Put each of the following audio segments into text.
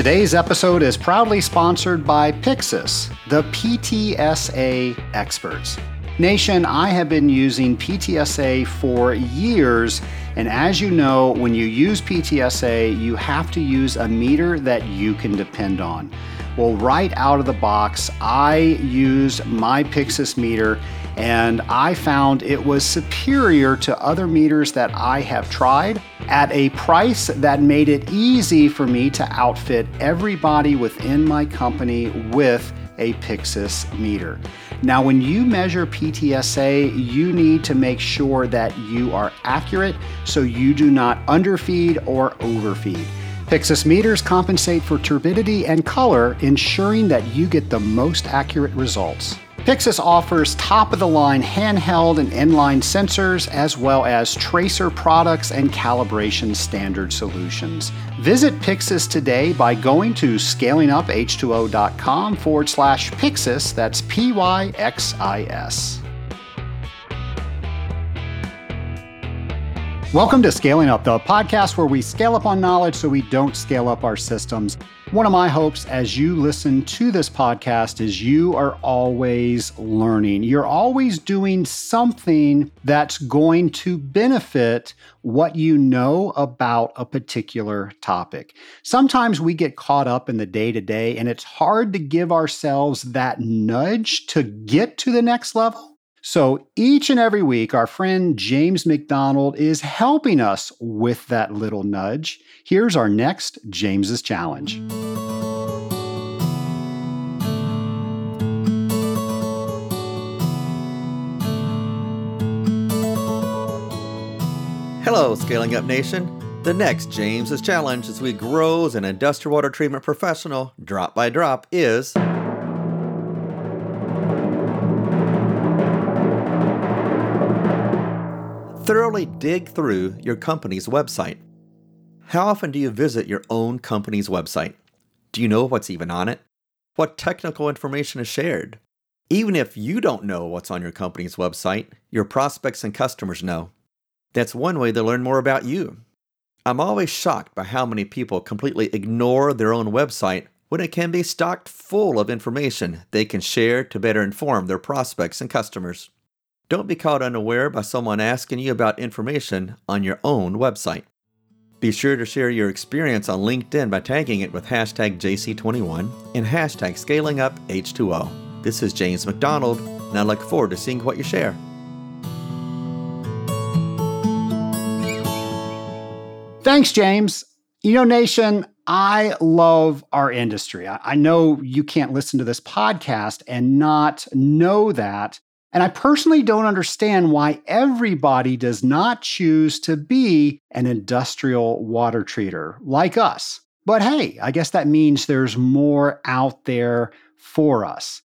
Today's episode is proudly sponsored by Pyxis, the PTSA experts. Nation, I have been using PTSA for years, and as you know, when you use PTSA, you have to use a meter that you can depend on. Well, right out of the box, I used my Pyxis meter and I found it was superior to other meters that I have tried at a price that made it easy for me to outfit everybody within my company with a Pyxis meter. Now, when you measure PTSA, you need to make sure that you are accurate so you do not underfeed or overfeed. Pyxis meters compensate for turbidity and color, ensuring that you get the most accurate results. Pyxis offers top of the line handheld and inline sensors, as well as tracer products and calibration standard solutions. Visit Pyxis today by going to scalinguph2o.com forward slash Pyxis, that's P Y X I S. Welcome to Scaling Up, the podcast where we scale up on knowledge so we don't scale up our systems. One of my hopes as you listen to this podcast is you are always learning. You're always doing something that's going to benefit what you know about a particular topic. Sometimes we get caught up in the day to day, and it's hard to give ourselves that nudge to get to the next level. So each and every week, our friend James McDonald is helping us with that little nudge. Here's our next James's Challenge. Hello, Scaling Up Nation. The next James's Challenge as we grow as an industrial water treatment professional, drop by drop, is thoroughly dig through your company's website. How often do you visit your own company's website? Do you know what's even on it? What technical information is shared? Even if you don't know what's on your company's website, your prospects and customers know. That's one way to learn more about you. I'm always shocked by how many people completely ignore their own website when it can be stocked full of information they can share to better inform their prospects and customers. Don't be caught unaware by someone asking you about information on your own website. Be sure to share your experience on LinkedIn by tagging it with hashtag JC21 and hashtag ScalingUpH2O. This is James McDonald, and I look forward to seeing what you share. Thanks, James. You know, Nation, I love our industry. I know you can't listen to this podcast and not know that. And I personally don't understand why everybody does not choose to be an industrial water treater like us. But hey, I guess that means there's more out there for us.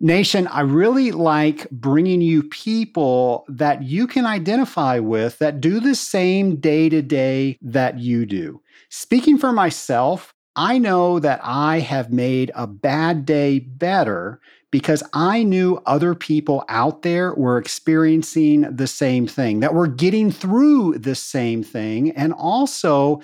Nation, I really like bringing you people that you can identify with that do the same day to day that you do. Speaking for myself, I know that I have made a bad day better because I knew other people out there were experiencing the same thing, that were getting through the same thing, and also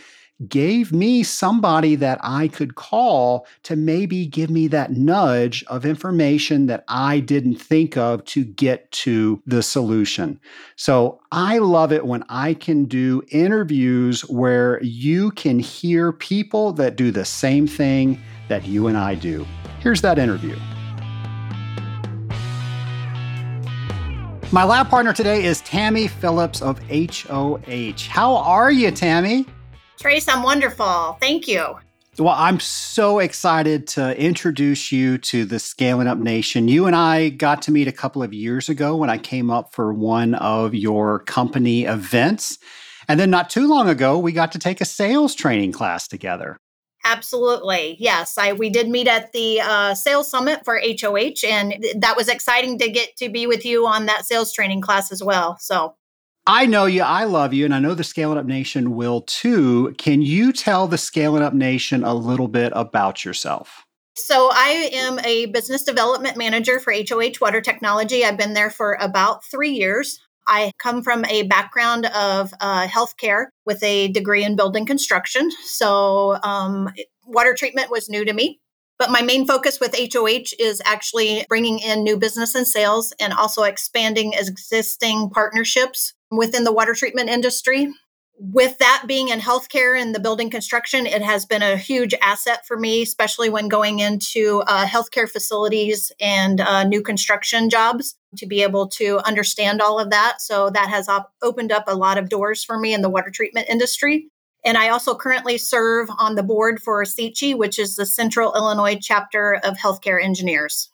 gave me somebody that I could call to maybe give me that nudge of information that I didn't think of to get to the solution. So I love it when I can do interviews where you can hear people that do the same thing that you and I do. Here's that interview. My lab partner today is Tammy Phillips of HOH. How are you, Tammy? Trace, I'm wonderful. Thank you. Well, I'm so excited to introduce you to the Scaling Up Nation. You and I got to meet a couple of years ago when I came up for one of your company events. And then not too long ago, we got to take a sales training class together. Absolutely. Yes. I we did meet at the uh, sales summit for HOH and that was exciting to get to be with you on that sales training class as well. So I know you, I love you, and I know the Scaling Up Nation will too. Can you tell the Scaling Up Nation a little bit about yourself? So, I am a business development manager for HOH Water Technology. I've been there for about three years. I come from a background of uh, healthcare with a degree in building construction. So, um, water treatment was new to me. But my main focus with HOH is actually bringing in new business and sales and also expanding existing partnerships within the water treatment industry with that being in healthcare and the building construction, it has been a huge asset for me, especially when going into uh, healthcare facilities and uh, new construction jobs to be able to understand all of that. So that has op- opened up a lot of doors for me in the water treatment industry. And I also currently serve on the board for CICHE, which is the Central Illinois chapter of healthcare engineers.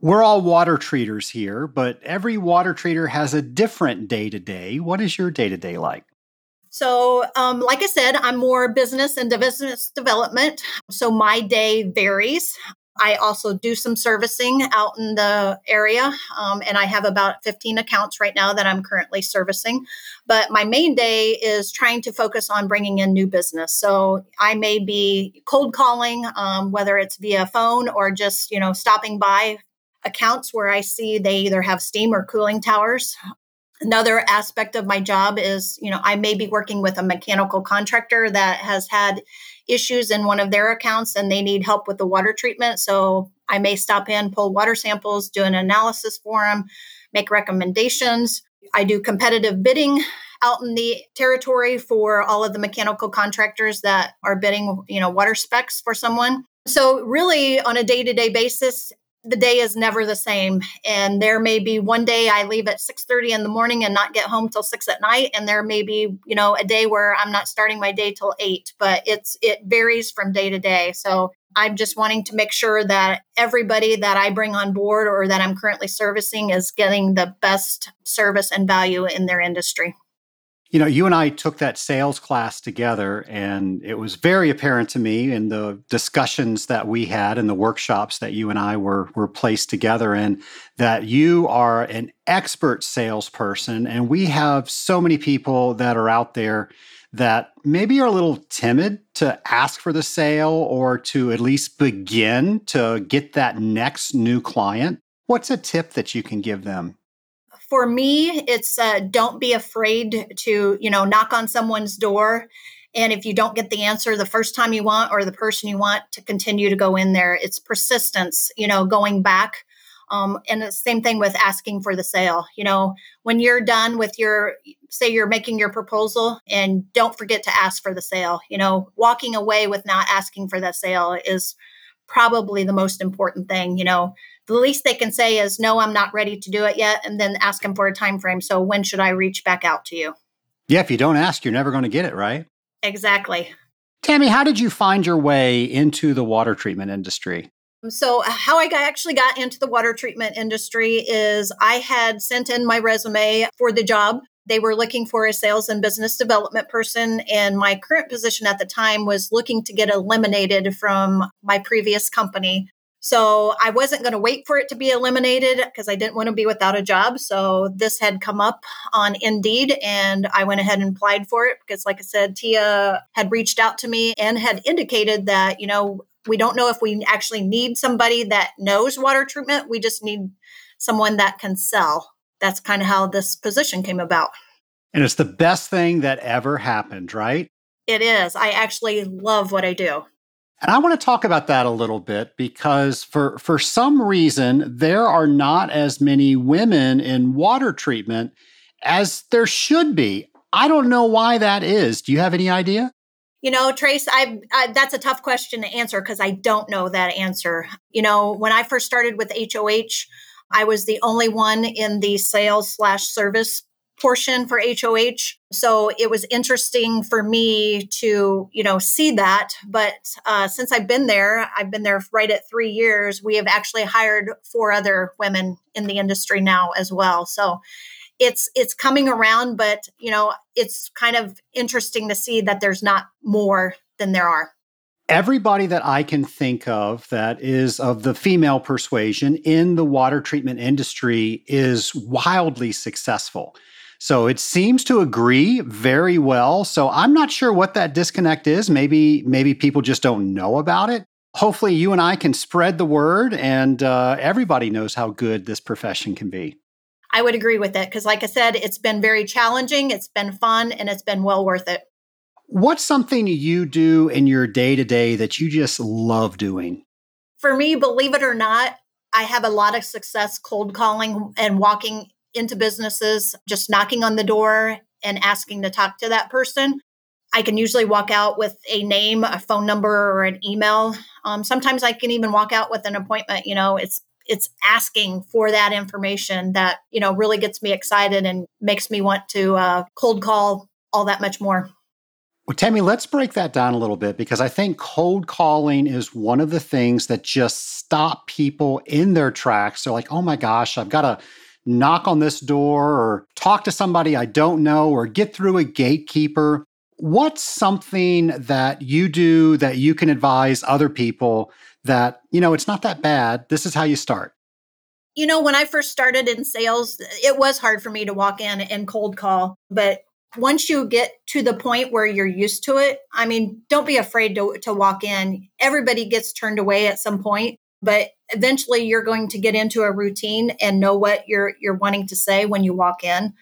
We're all water treaters here, but every water treater has a different day to day. What is your day to day like? So, um, like I said, I'm more business and business development. So, my day varies. I also do some servicing out in the area, um, and I have about 15 accounts right now that I'm currently servicing. But my main day is trying to focus on bringing in new business. So I may be cold calling, um, whether it's via phone or just you know stopping by accounts where I see they either have steam or cooling towers Another aspect of my job is, you know, I may be working with a mechanical contractor that has had issues in one of their accounts and they need help with the water treatment. So I may stop in, pull water samples, do an analysis for them, make recommendations. I do competitive bidding out in the territory for all of the mechanical contractors that are bidding, you know, water specs for someone. So really on a day-to-day basis, the day is never the same. And there may be one day i leave at 6.30 in the morning and not get home till 6 at night. And there may be you know a day where i'm not starting my day till 8 but it's it varies from day to day. So i'm just wanting to make sure that everybody that i bring on board or that i'm currently servicing is getting the best service and value in their industry you know, you and I took that sales class together, and it was very apparent to me in the discussions that we had and the workshops that you and I were were placed together in that you are an expert salesperson, and we have so many people that are out there that maybe are a little timid to ask for the sale or to at least begin to get that next new client. What's a tip that you can give them? For me, it's uh, don't be afraid to, you know, knock on someone's door. And if you don't get the answer the first time you want or the person you want to continue to go in there, it's persistence, you know, going back. Um, and the same thing with asking for the sale. You know, when you're done with your, say you're making your proposal and don't forget to ask for the sale. You know, walking away with not asking for that sale is probably the most important thing. You know, the least they can say is no i'm not ready to do it yet and then ask them for a time frame so when should i reach back out to you? Yeah if you don't ask you're never going to get it right? Exactly. Tammy how did you find your way into the water treatment industry? So uh, how i got, actually got into the water treatment industry is i had sent in my resume for the job. They were looking for a sales and business development person and my current position at the time was looking to get eliminated from my previous company so I wasn't going to wait for it to be eliminated because I didn't want to be without a job. So this had come up on Indeed and I went ahead and applied for it because, like I said, Tia had reached out to me and had indicated that, you know, we don't know if we actually need somebody that knows water treatment. We just need someone that can sell. That's kind of how this position came about. And it's the best thing that ever happened, right? It is. I actually love what I do. And I want to talk about that a little bit because for, for some reason, there are not as many women in water treatment as there should be. I don't know why that is. Do you have any idea? You know, Trace, I, I that's a tough question to answer because I don't know that answer. You know, when I first started with HOH, I was the only one in the sales slash service portion for HOH. So it was interesting for me to, you know, see that. But uh, since I've been there, I've been there right at three years. We have actually hired four other women in the industry now as well. So it's it's coming around, but you know, it's kind of interesting to see that there's not more than there are. Everybody that I can think of that is of the female persuasion in the water treatment industry is wildly successful. So it seems to agree very well. So I'm not sure what that disconnect is. Maybe maybe people just don't know about it. Hopefully, you and I can spread the word, and uh, everybody knows how good this profession can be. I would agree with it because, like I said, it's been very challenging, it's been fun, and it's been well worth it. What's something you do in your day to day that you just love doing? For me, believe it or not, I have a lot of success cold calling and walking into businesses, just knocking on the door and asking to talk to that person. I can usually walk out with a name, a phone number, or an email. Um, sometimes I can even walk out with an appointment. You know, it's it's asking for that information that you know really gets me excited and makes me want to uh, cold call all that much more. Well, Tammy, let's break that down a little bit because I think cold calling is one of the things that just stop people in their tracks. They're like, oh my gosh, I've got to knock on this door or talk to somebody I don't know or get through a gatekeeper. What's something that you do that you can advise other people that, you know, it's not that bad? This is how you start. You know, when I first started in sales, it was hard for me to walk in and cold call. But once you get to the point where you're used to it, I mean, don't be afraid to, to walk in. Everybody gets turned away at some point, but eventually you're going to get into a routine and know what you're you're wanting to say when you walk in.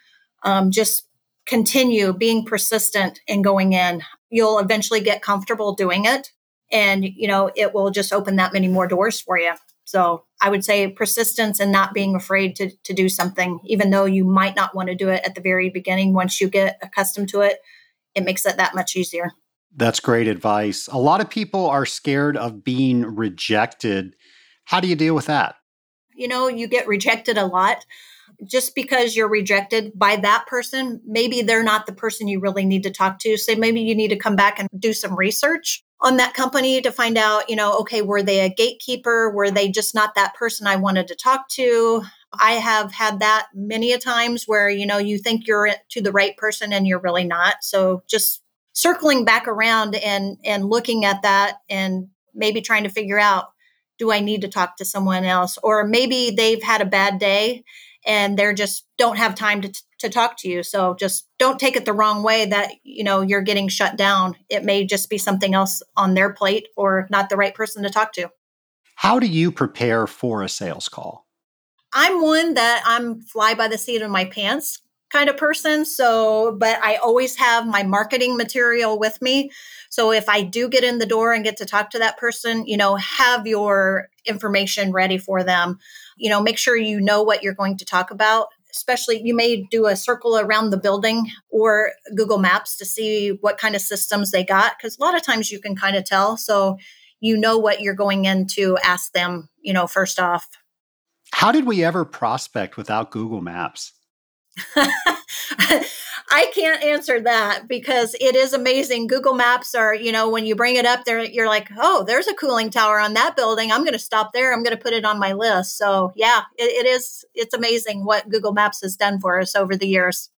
Um, just continue being persistent and going in. You'll eventually get comfortable doing it, and you know it will just open that many more doors for you. So I would say persistence and not being afraid to, to do something, even though you might not want to do it at the very beginning. Once you get accustomed to it, it makes it that much easier. That's great advice. A lot of people are scared of being rejected. How do you deal with that? You know, you get rejected a lot. Just because you're rejected by that person, maybe they're not the person you really need to talk to. So maybe you need to come back and do some research on that company to find out, you know, okay, were they a gatekeeper? Were they just not that person I wanted to talk to? I have had that many a times where, you know, you think you're to the right person and you're really not. So just circling back around and and looking at that and maybe trying to figure out do I need to talk to someone else? Or maybe they've had a bad day and they're just don't have time to, to talk to you. So just don't take it the wrong way that you know you're getting shut down. It may just be something else on their plate or not the right person to talk to. How do you prepare for a sales call? I'm one that i'm fly by the seat of my pants kind of person so but i always have my marketing material with me so if i do get in the door and get to talk to that person you know have your information ready for them you know, make sure you know what you're going to talk about. Especially, you may do a circle around the building or Google Maps to see what kind of systems they got, because a lot of times you can kind of tell. So you know what you're going in to ask them, you know, first off. How did we ever prospect without Google Maps? I can't answer that because it is amazing. Google Maps are, you know, when you bring it up there, you're like, oh, there's a cooling tower on that building. I'm going to stop there. I'm going to put it on my list. So, yeah, it, it is. It's amazing what Google Maps has done for us over the years.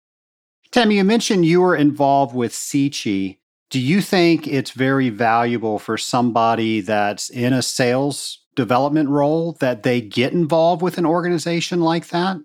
Tammy, you mentioned you were involved with CICHE. Do you think it's very valuable for somebody that's in a sales development role that they get involved with an organization like that?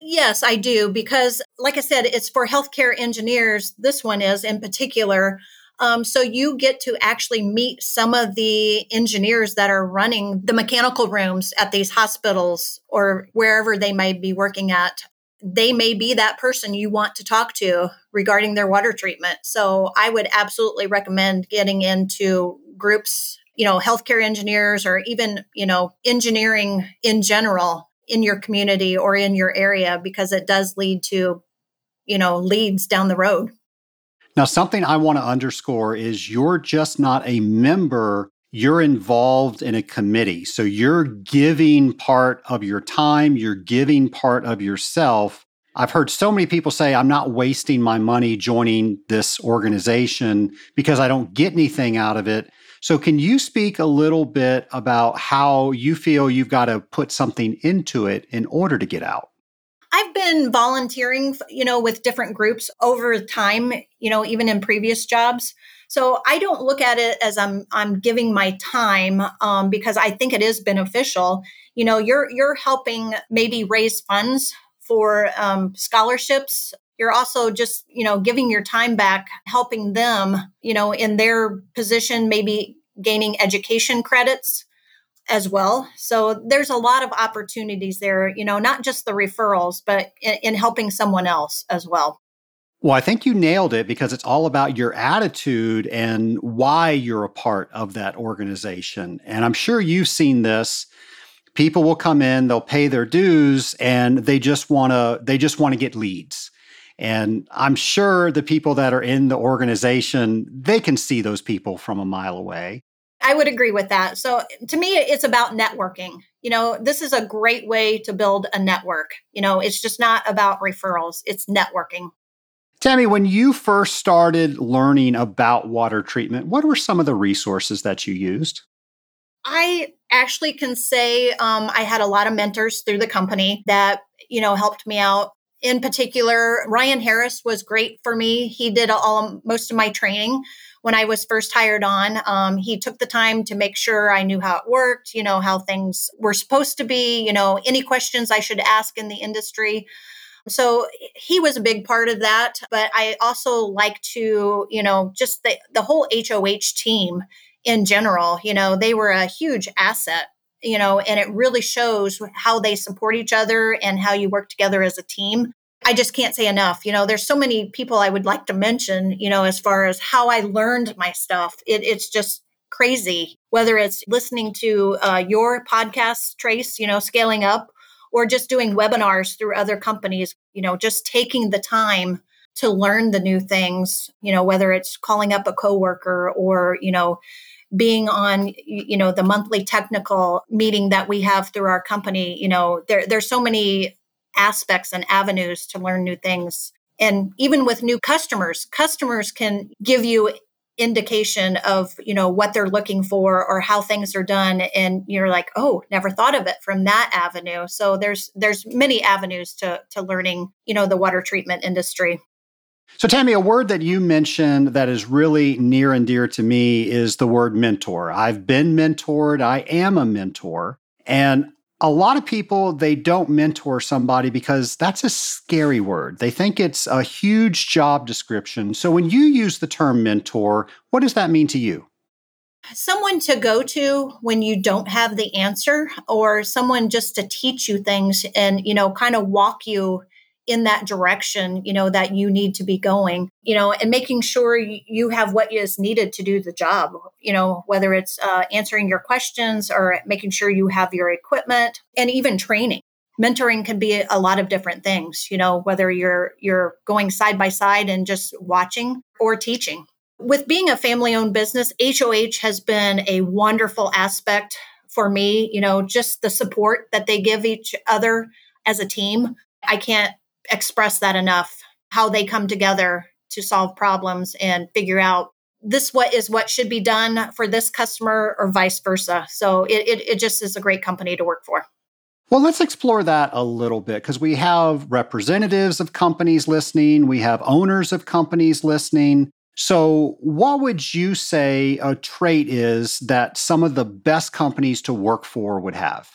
Yes, I do. Because, like I said, it's for healthcare engineers. This one is in particular. Um, so you get to actually meet some of the engineers that are running the mechanical rooms at these hospitals or wherever they may be working at. They may be that person you want to talk to regarding their water treatment. So I would absolutely recommend getting into groups, you know, healthcare engineers or even, you know, engineering in general in your community or in your area because it does lead to, you know, leads down the road. Now, something I want to underscore is you're just not a member, you're involved in a committee. So you're giving part of your time, you're giving part of yourself. I've heard so many people say, I'm not wasting my money joining this organization because I don't get anything out of it. So, can you speak a little bit about how you feel you've got to put something into it in order to get out? I've been volunteering, you know, with different groups over time, you know, even in previous jobs. So I don't look at it as I'm I'm giving my time um, because I think it is beneficial. You know, you're you're helping maybe raise funds for um, scholarships you're also just you know giving your time back helping them you know in their position maybe gaining education credits as well. So there's a lot of opportunities there, you know, not just the referrals, but in, in, helping someone else as well. Well, I think you nailed it because it's all about your attitude and why you're a part of that organization. And I'm sure you've seen this. People will come in, they'll pay their dues and they just want to they just want to get leads. And I'm sure the people that are in the organization, they can see those people from a mile away. I would agree with that. So to me, it's about networking. You know, this is a great way to build a network. You know, it's just not about referrals, it's networking. Tammy, when you first started learning about water treatment, what were some of the resources that you used? I actually can say um, I had a lot of mentors through the company that, you know, helped me out. In particular, Ryan Harris was great for me. He did all most of my training when I was first hired on. Um, he took the time to make sure I knew how it worked, you know, how things were supposed to be, you know, any questions I should ask in the industry. So he was a big part of that. But I also like to, you know, just the, the whole HOH team in general, you know, they were a huge asset you know, and it really shows how they support each other and how you work together as a team. I just can't say enough. You know, there's so many people I would like to mention, you know, as far as how I learned my stuff. It, it's just crazy, whether it's listening to uh, your podcast, Trace, you know, scaling up, or just doing webinars through other companies, you know, just taking the time to learn the new things, you know, whether it's calling up a coworker or, you know, being on you know the monthly technical meeting that we have through our company you know there there's so many aspects and avenues to learn new things. And even with new customers, customers can give you indication of you know what they're looking for or how things are done. And you're like oh never thought of it from that avenue. So there's there's many avenues to to learning you know the water treatment industry so tammy a word that you mentioned that is really near and dear to me is the word mentor i've been mentored i am a mentor and a lot of people they don't mentor somebody because that's a scary word. They think it's a huge job description. So when you use the term mentor, what does that mean to you? Someone to go to when you don't have the answer or someone just to teach you things and you know kind of walk you in that direction, you know, that you need to be going, you know, and making sure you have what is needed to do the job, you know, whether it's uh, answering your questions or making sure you have your equipment and even training. Mentoring can be a lot of different things, you know, whether you're you're going side by side and just watching or teaching. With being a family owned business, HOH has been a wonderful aspect for me, you know, just the support that they give each other as a team. I can't express that enough how they come together to solve problems and figure out this what is what should be done for this customer or vice versa so it, it, it just is a great company to work for well, let's explore that a little bit because we have representatives of companies listening, we have owners of companies listening. So, what would you say a trait is that some of the best companies to work for would have?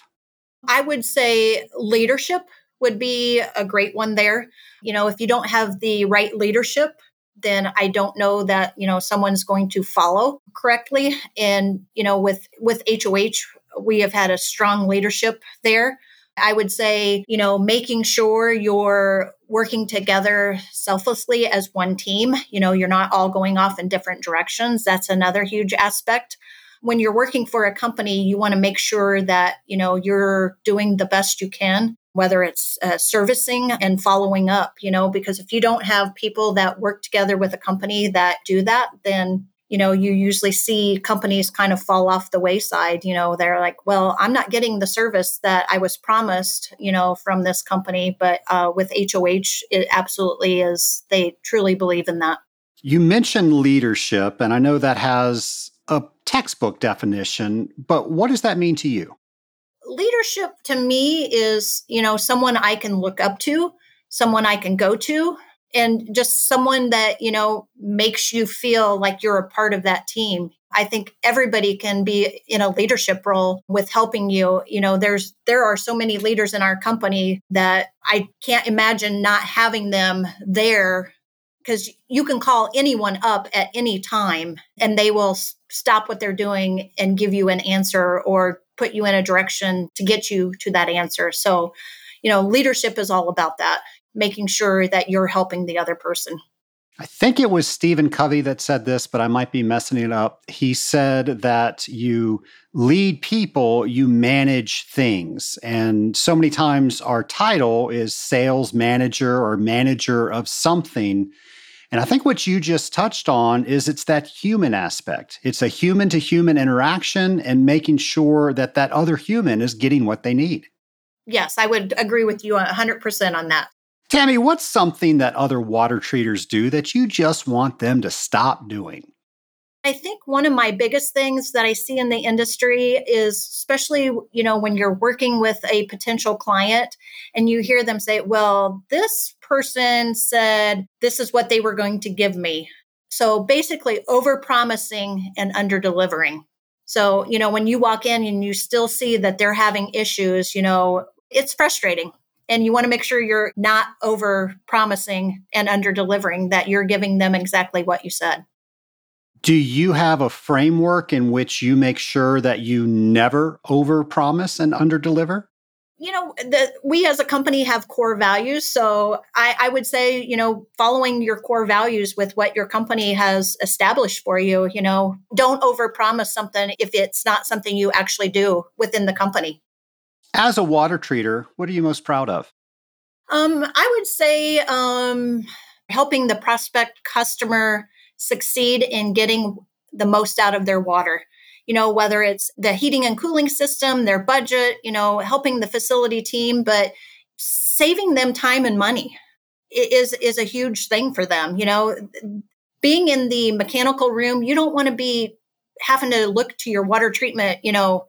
I would say leadership would be a great one there. You know, if you don't have the right leadership, then I don't know that, you know, someone's going to follow correctly. And, you know, with with HOH, we have had a strong leadership there. I would say, you know, making sure you're working together selflessly as one team. You know, you're not all going off in different directions. That's another huge aspect when you're working for a company, you want to make sure that, you know, you're doing the best you can whether it's uh, servicing and following up, you know, because if you don't have people that work together with a company that do that, then you know, you usually see companies kind of fall off the wayside. You know, they're like, well, I'm not getting the service that I was promised, you know, from this company. But uh, with HOH, it absolutely is. They truly believe in that. You mentioned leadership, and I know that has a textbook definition, but what does that mean to you? Leadership to me is, you know, someone I can look up to, someone I can go to, and just someone that, you know, makes you feel like you're a part of that team. I think everybody can be in a leadership role with helping you. You know, there's there are so many leaders in our company that I can't imagine not having them there because you can call anyone up at any time and they will stop what they're doing and give you an answer or put you in a direction to get you to that answer. So, you know, leadership is all about that, making sure that you're helping the other person. I think it was Stephen Covey that said this, but I might be messing it up. He said that you lead people, you manage things. And so many times our title is sales manager or manager of something. And I think what you just touched on is it's that human aspect. It's a human to human interaction and making sure that that other human is getting what they need. Yes, I would agree with you 100% on that. Tammy, what's something that other water treaters do that you just want them to stop doing? I think one of my biggest things that I see in the industry is especially, you know, when you're working with a potential client and you hear them say, well, this person said this is what they were going to give me. So basically over promising and under delivering. So, you know, when you walk in and you still see that they're having issues, you know, it's frustrating and you want to make sure you're not over promising and under delivering that you're giving them exactly what you said do you have a framework in which you make sure that you never over promise and under deliver you know the, we as a company have core values. So I, I would say you know following your core values with what your company has established for you you know don't over promise something if it's not something you actually do within the company. As a water treater, what are you most proud of? Um, I would say um, helping the prospect customer succeed in getting the most out of their water. You know, whether it's the heating and cooling system, their budget, you know, helping the facility team, but saving them time and money is is a huge thing for them. You know, being in the mechanical room, you don't want to be having to look to your water treatment, you know,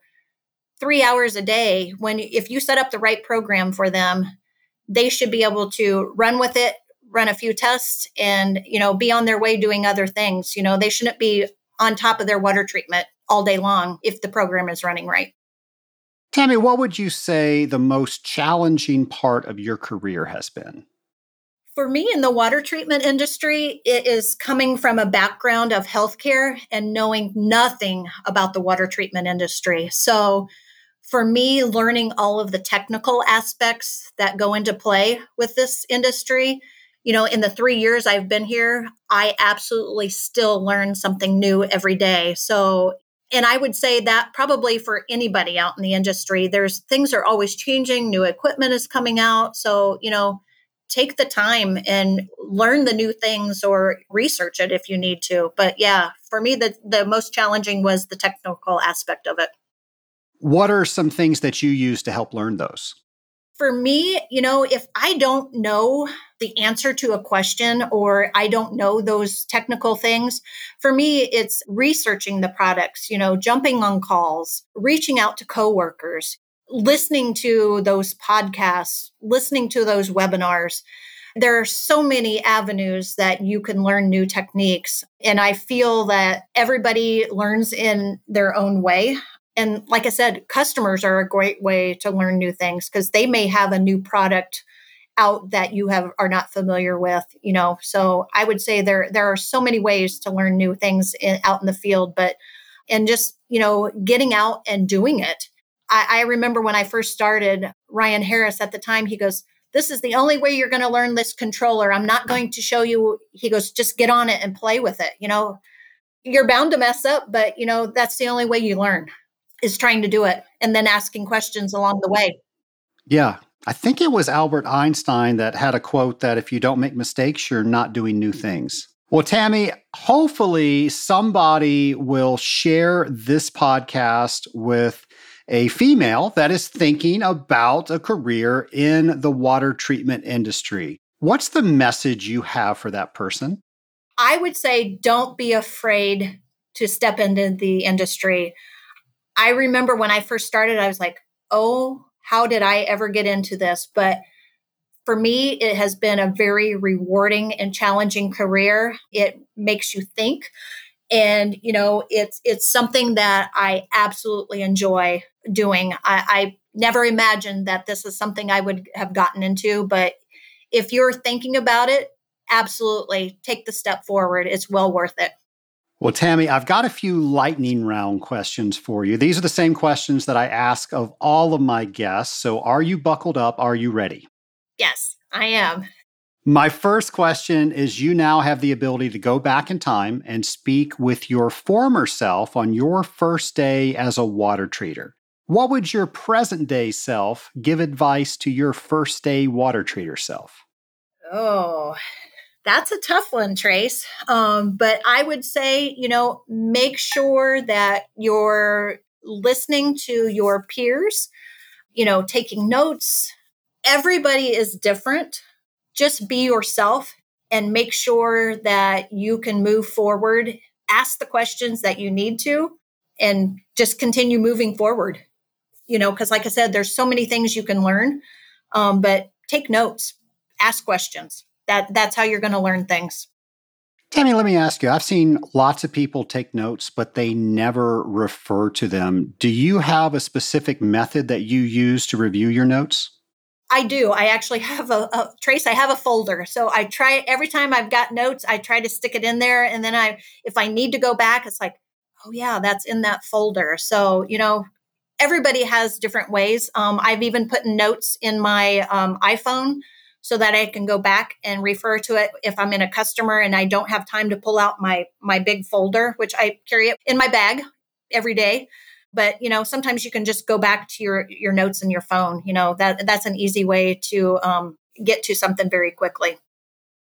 three hours a day when if you set up the right program for them they should be able to run with it run a few tests and you know be on their way doing other things you know they shouldn't be on top of their water treatment all day long if the program is running right tammy what would you say the most challenging part of your career has been for me in the water treatment industry, it is coming from a background of healthcare and knowing nothing about the water treatment industry. So, for me, learning all of the technical aspects that go into play with this industry, you know, in the three years I've been here, I absolutely still learn something new every day. So, and I would say that probably for anybody out in the industry, there's things are always changing, new equipment is coming out. So, you know, take the time and learn the new things or research it if you need to. But yeah, for me, the, the most challenging was the technical aspect of it. What are some things that you use to help learn those? For me, you know, if I don't know the answer to a question or I don't know those technical things, for me, it's researching the products, you know, jumping on calls, reaching out to coworkers, listening to those podcasts, listening to those webinars. There are so many avenues that you can learn new techniques. And I feel that everybody learns in their own way. And like I said, customers are a great way to learn new things because they may have a new product out that you have are not familiar with you know? So i would say there there are so many ways to learn new things in, out in the field but and just you know getting out and doing it. I, I remember when i first started ryan harris at the time he goes this is the only way you're going to learn this controller. I'm not going to show you he goes just get on it and play with it you know? You're bound to mess up but you know that's the only way you learn is trying to do it and then asking questions along the way. Yeah. I think it was Albert Einstein that had a quote that if you don't make mistakes, you're not doing new things. Well, Tammy, hopefully somebody will share this podcast with a female that is thinking about a career in the water treatment industry. What's the message you have for that person? I would say don't be afraid to step into the industry. I remember when I first started, I was like, oh, how did I ever get into this? But for me, it has been a very rewarding and challenging career. It makes you think. And, you know, it's it's something that I absolutely enjoy doing. I, I never imagined that this is something I would have gotten into, but if you're thinking about it, absolutely take the step forward. It's well worth it. Well, Tammy, I've got a few lightning round questions for you. These are the same questions that I ask of all of my guests. So, are you buckled up? Are you ready? Yes, I am. My first question is You now have the ability to go back in time and speak with your former self on your first day as a water treater. What would your present day self give advice to your first day water treater self? Oh, that's a tough one, Trace. Um, but I would say, you know, make sure that you're listening to your peers, you know, taking notes. Everybody is different. Just be yourself and make sure that you can move forward. Ask the questions that you need to and just continue moving forward. You know, because like I said, there's so many things you can learn, um, but take notes, ask questions that that's how you're going to learn things. Tammy, let me ask you. I've seen lots of people take notes, but they never refer to them. Do you have a specific method that you use to review your notes? I do. I actually have a, a, trace. I have a folder. So I try every time I've got notes, I try to stick it in there. And then I, if I need to go back, it's like, oh yeah, that's in that folder. So, you know, everybody has different ways. Um, I've even put notes in my um, iPhone so that I can go back and refer to it if I'm in a customer and I don't have time to pull out my my big folder, which I carry it in my bag every day. But you know, sometimes you can just go back to your your notes in your phone. You know that that's an easy way to um, get to something very quickly.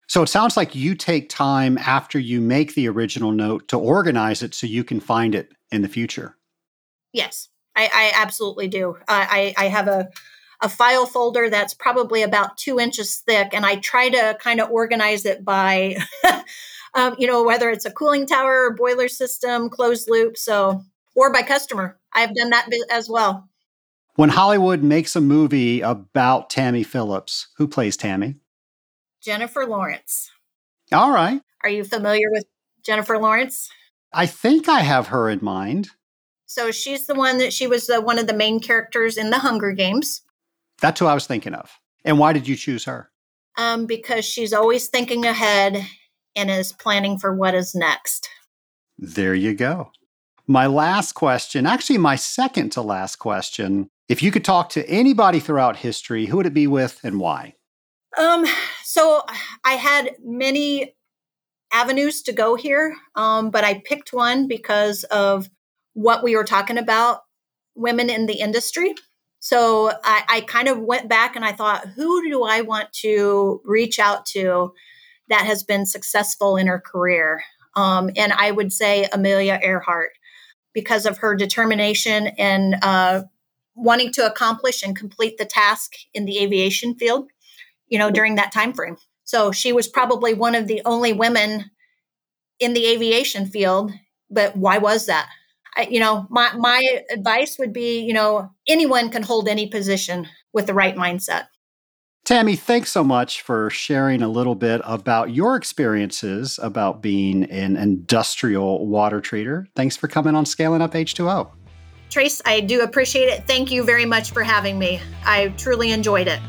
So it sounds like you take time after you make the original note to organize it so you can find it in the future. Yes, I, I absolutely do. I, I have a a file folder that's probably about two inches thick, and I try to kind of organize it by, um, you know, whether it's a cooling tower or boiler system, closed loop, so or by customer. I've done that as well. When Hollywood makes a movie about Tammy Phillips, who plays Tammy? Jennifer Lawrence. All right. Are you familiar with Jennifer Lawrence? I think I have her in mind. So she's the one that she was the, one of the main characters in the Hunger Games. That's who I was thinking of. And why did you choose her? Um, because she's always thinking ahead and is planning for what is next. There you go. My last question, actually, my second to last question. If you could talk to anybody throughout history, who would it be with and why? Um, so I had many avenues to go here, um, but I picked one because of what we were talking about women in the industry. So I, I kind of went back and I thought, who do I want to reach out to that has been successful in her career? Um, and I would say Amelia Earhart because of her determination and uh, wanting to accomplish and complete the task in the aviation field, you know, during that time frame. So she was probably one of the only women in the aviation field. But why was that? I, you know, my my advice would be, you know, anyone can hold any position with the right mindset. Tammy, thanks so much for sharing a little bit about your experiences about being an industrial water treater. Thanks for coming on Scaling Up H2O. Trace, I do appreciate it. Thank you very much for having me. I truly enjoyed it.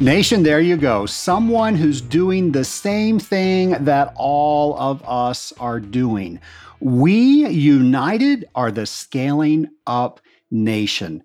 Nation, there you go. Someone who's doing the same thing that all of us are doing. We united are the scaling up nation.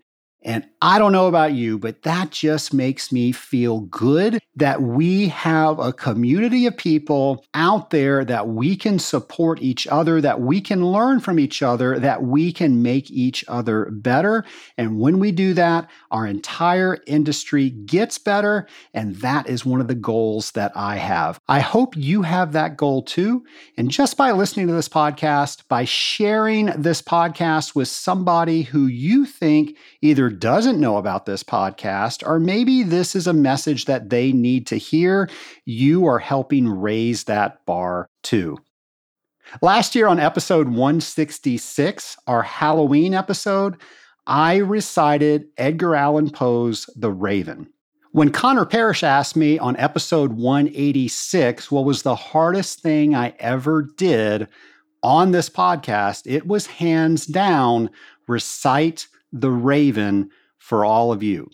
And I don't know about you, but that just makes me feel good that we have a community of people out there that we can support each other, that we can learn from each other, that we can make each other better. And when we do that, our entire industry gets better. And that is one of the goals that I have. I hope you have that goal too. And just by listening to this podcast, by sharing this podcast with somebody who you think either doesn't know about this podcast, or maybe this is a message that they need to hear, you are helping raise that bar too. Last year on episode 166, our Halloween episode, I recited Edgar Allan Poe's The Raven. When Connor Parrish asked me on episode 186 what was the hardest thing I ever did on this podcast, it was hands down recite the Raven for all of you.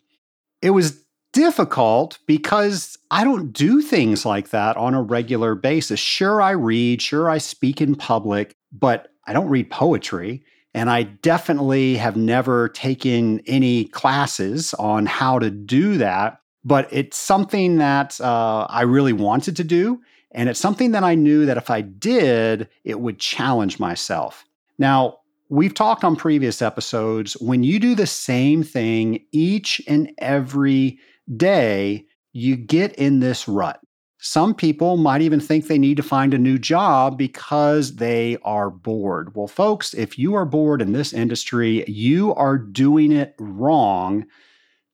It was difficult because I don't do things like that on a regular basis. Sure, I read, sure, I speak in public, but I don't read poetry. And I definitely have never taken any classes on how to do that. But it's something that uh, I really wanted to do. And it's something that I knew that if I did, it would challenge myself. Now, we've talked on previous episodes when you do the same thing each and every day, you get in this rut. Some people might even think they need to find a new job because they are bored. Well, folks, if you are bored in this industry, you are doing it wrong.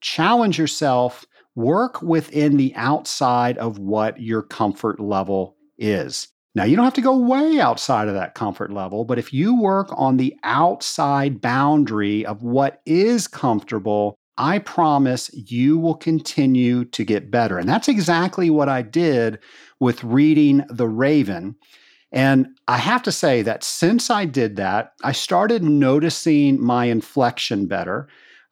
Challenge yourself, work within the outside of what your comfort level is. Now, you don't have to go way outside of that comfort level, but if you work on the outside boundary of what is comfortable, I promise you will continue to get better. And that's exactly what I did with reading The Raven. And I have to say that since I did that, I started noticing my inflection better.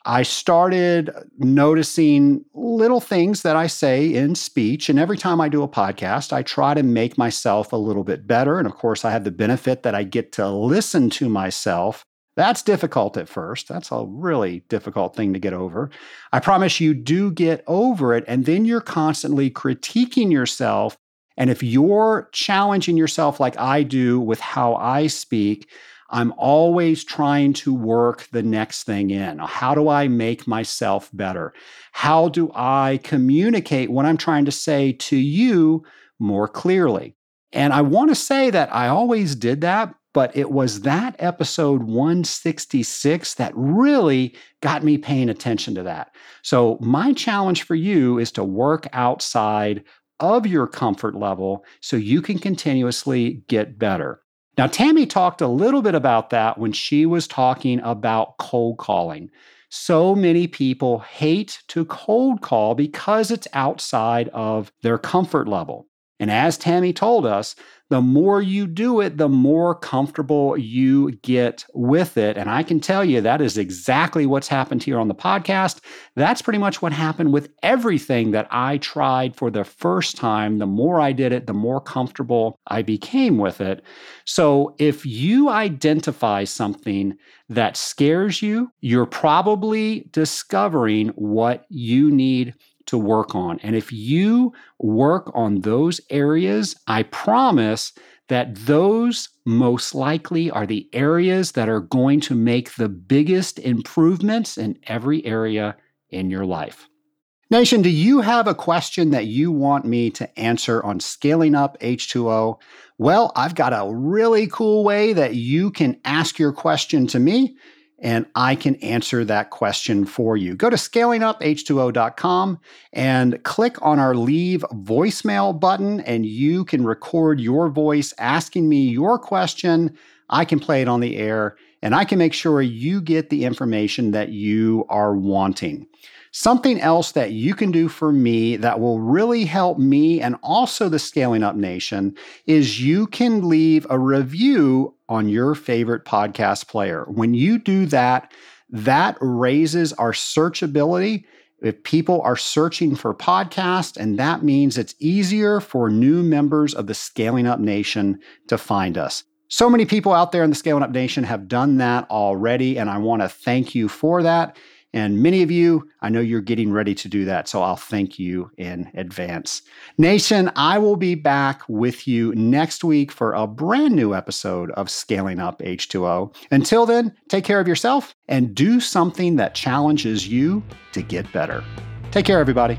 I started noticing little things that I say in speech. And every time I do a podcast, I try to make myself a little bit better. And of course, I have the benefit that I get to listen to myself that's difficult at first. That's a really difficult thing to get over. I promise you do get over it. And then you're constantly critiquing yourself. And if you're challenging yourself like I do with how I speak, I'm always trying to work the next thing in. How do I make myself better? How do I communicate what I'm trying to say to you more clearly? And I want to say that I always did that, but it was that episode 166 that really got me paying attention to that. So, my challenge for you is to work outside of your comfort level so you can continuously get better. Now, Tammy talked a little bit about that when she was talking about cold calling. So many people hate to cold call because it's outside of their comfort level. And as Tammy told us, the more you do it, the more comfortable you get with it. And I can tell you that is exactly what's happened here on the podcast. That's pretty much what happened with everything that I tried for the first time. The more I did it, the more comfortable I became with it. So if you identify something that scares you, you're probably discovering what you need to work on. And if you work on those areas, I promise that those most likely are the areas that are going to make the biggest improvements in every area in your life. Nation, do you have a question that you want me to answer on scaling up H2O? Well, I've got a really cool way that you can ask your question to me and I can answer that question for you. Go to scalinguph2o.com and click on our leave voicemail button, and you can record your voice asking me your question. I can play it on the air, and I can make sure you get the information that you are wanting. Something else that you can do for me that will really help me and also the Scaling Up Nation is you can leave a review on your favorite podcast player. When you do that, that raises our searchability. If people are searching for podcasts, and that means it's easier for new members of the Scaling Up Nation to find us. So many people out there in the Scaling Up Nation have done that already, and I want to thank you for that. And many of you, I know you're getting ready to do that. So I'll thank you in advance. Nation, I will be back with you next week for a brand new episode of Scaling Up H2O. Until then, take care of yourself and do something that challenges you to get better. Take care, everybody.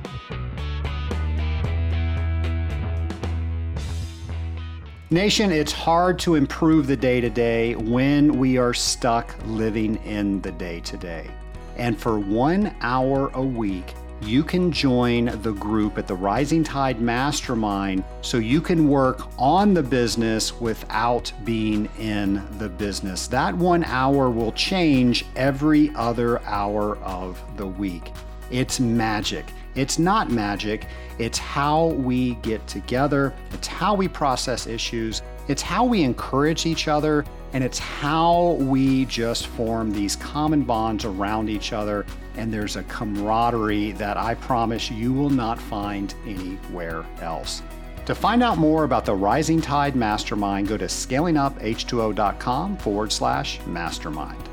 Nation, it's hard to improve the day to day when we are stuck living in the day to day. And for one hour a week, you can join the group at the Rising Tide Mastermind so you can work on the business without being in the business. That one hour will change every other hour of the week. It's magic. It's not magic, it's how we get together, it's how we process issues, it's how we encourage each other and it's how we just form these common bonds around each other and there's a camaraderie that I promise you will not find anywhere else. To find out more about the Rising Tide Mastermind, go to scalinguph2o.com forward slash mastermind.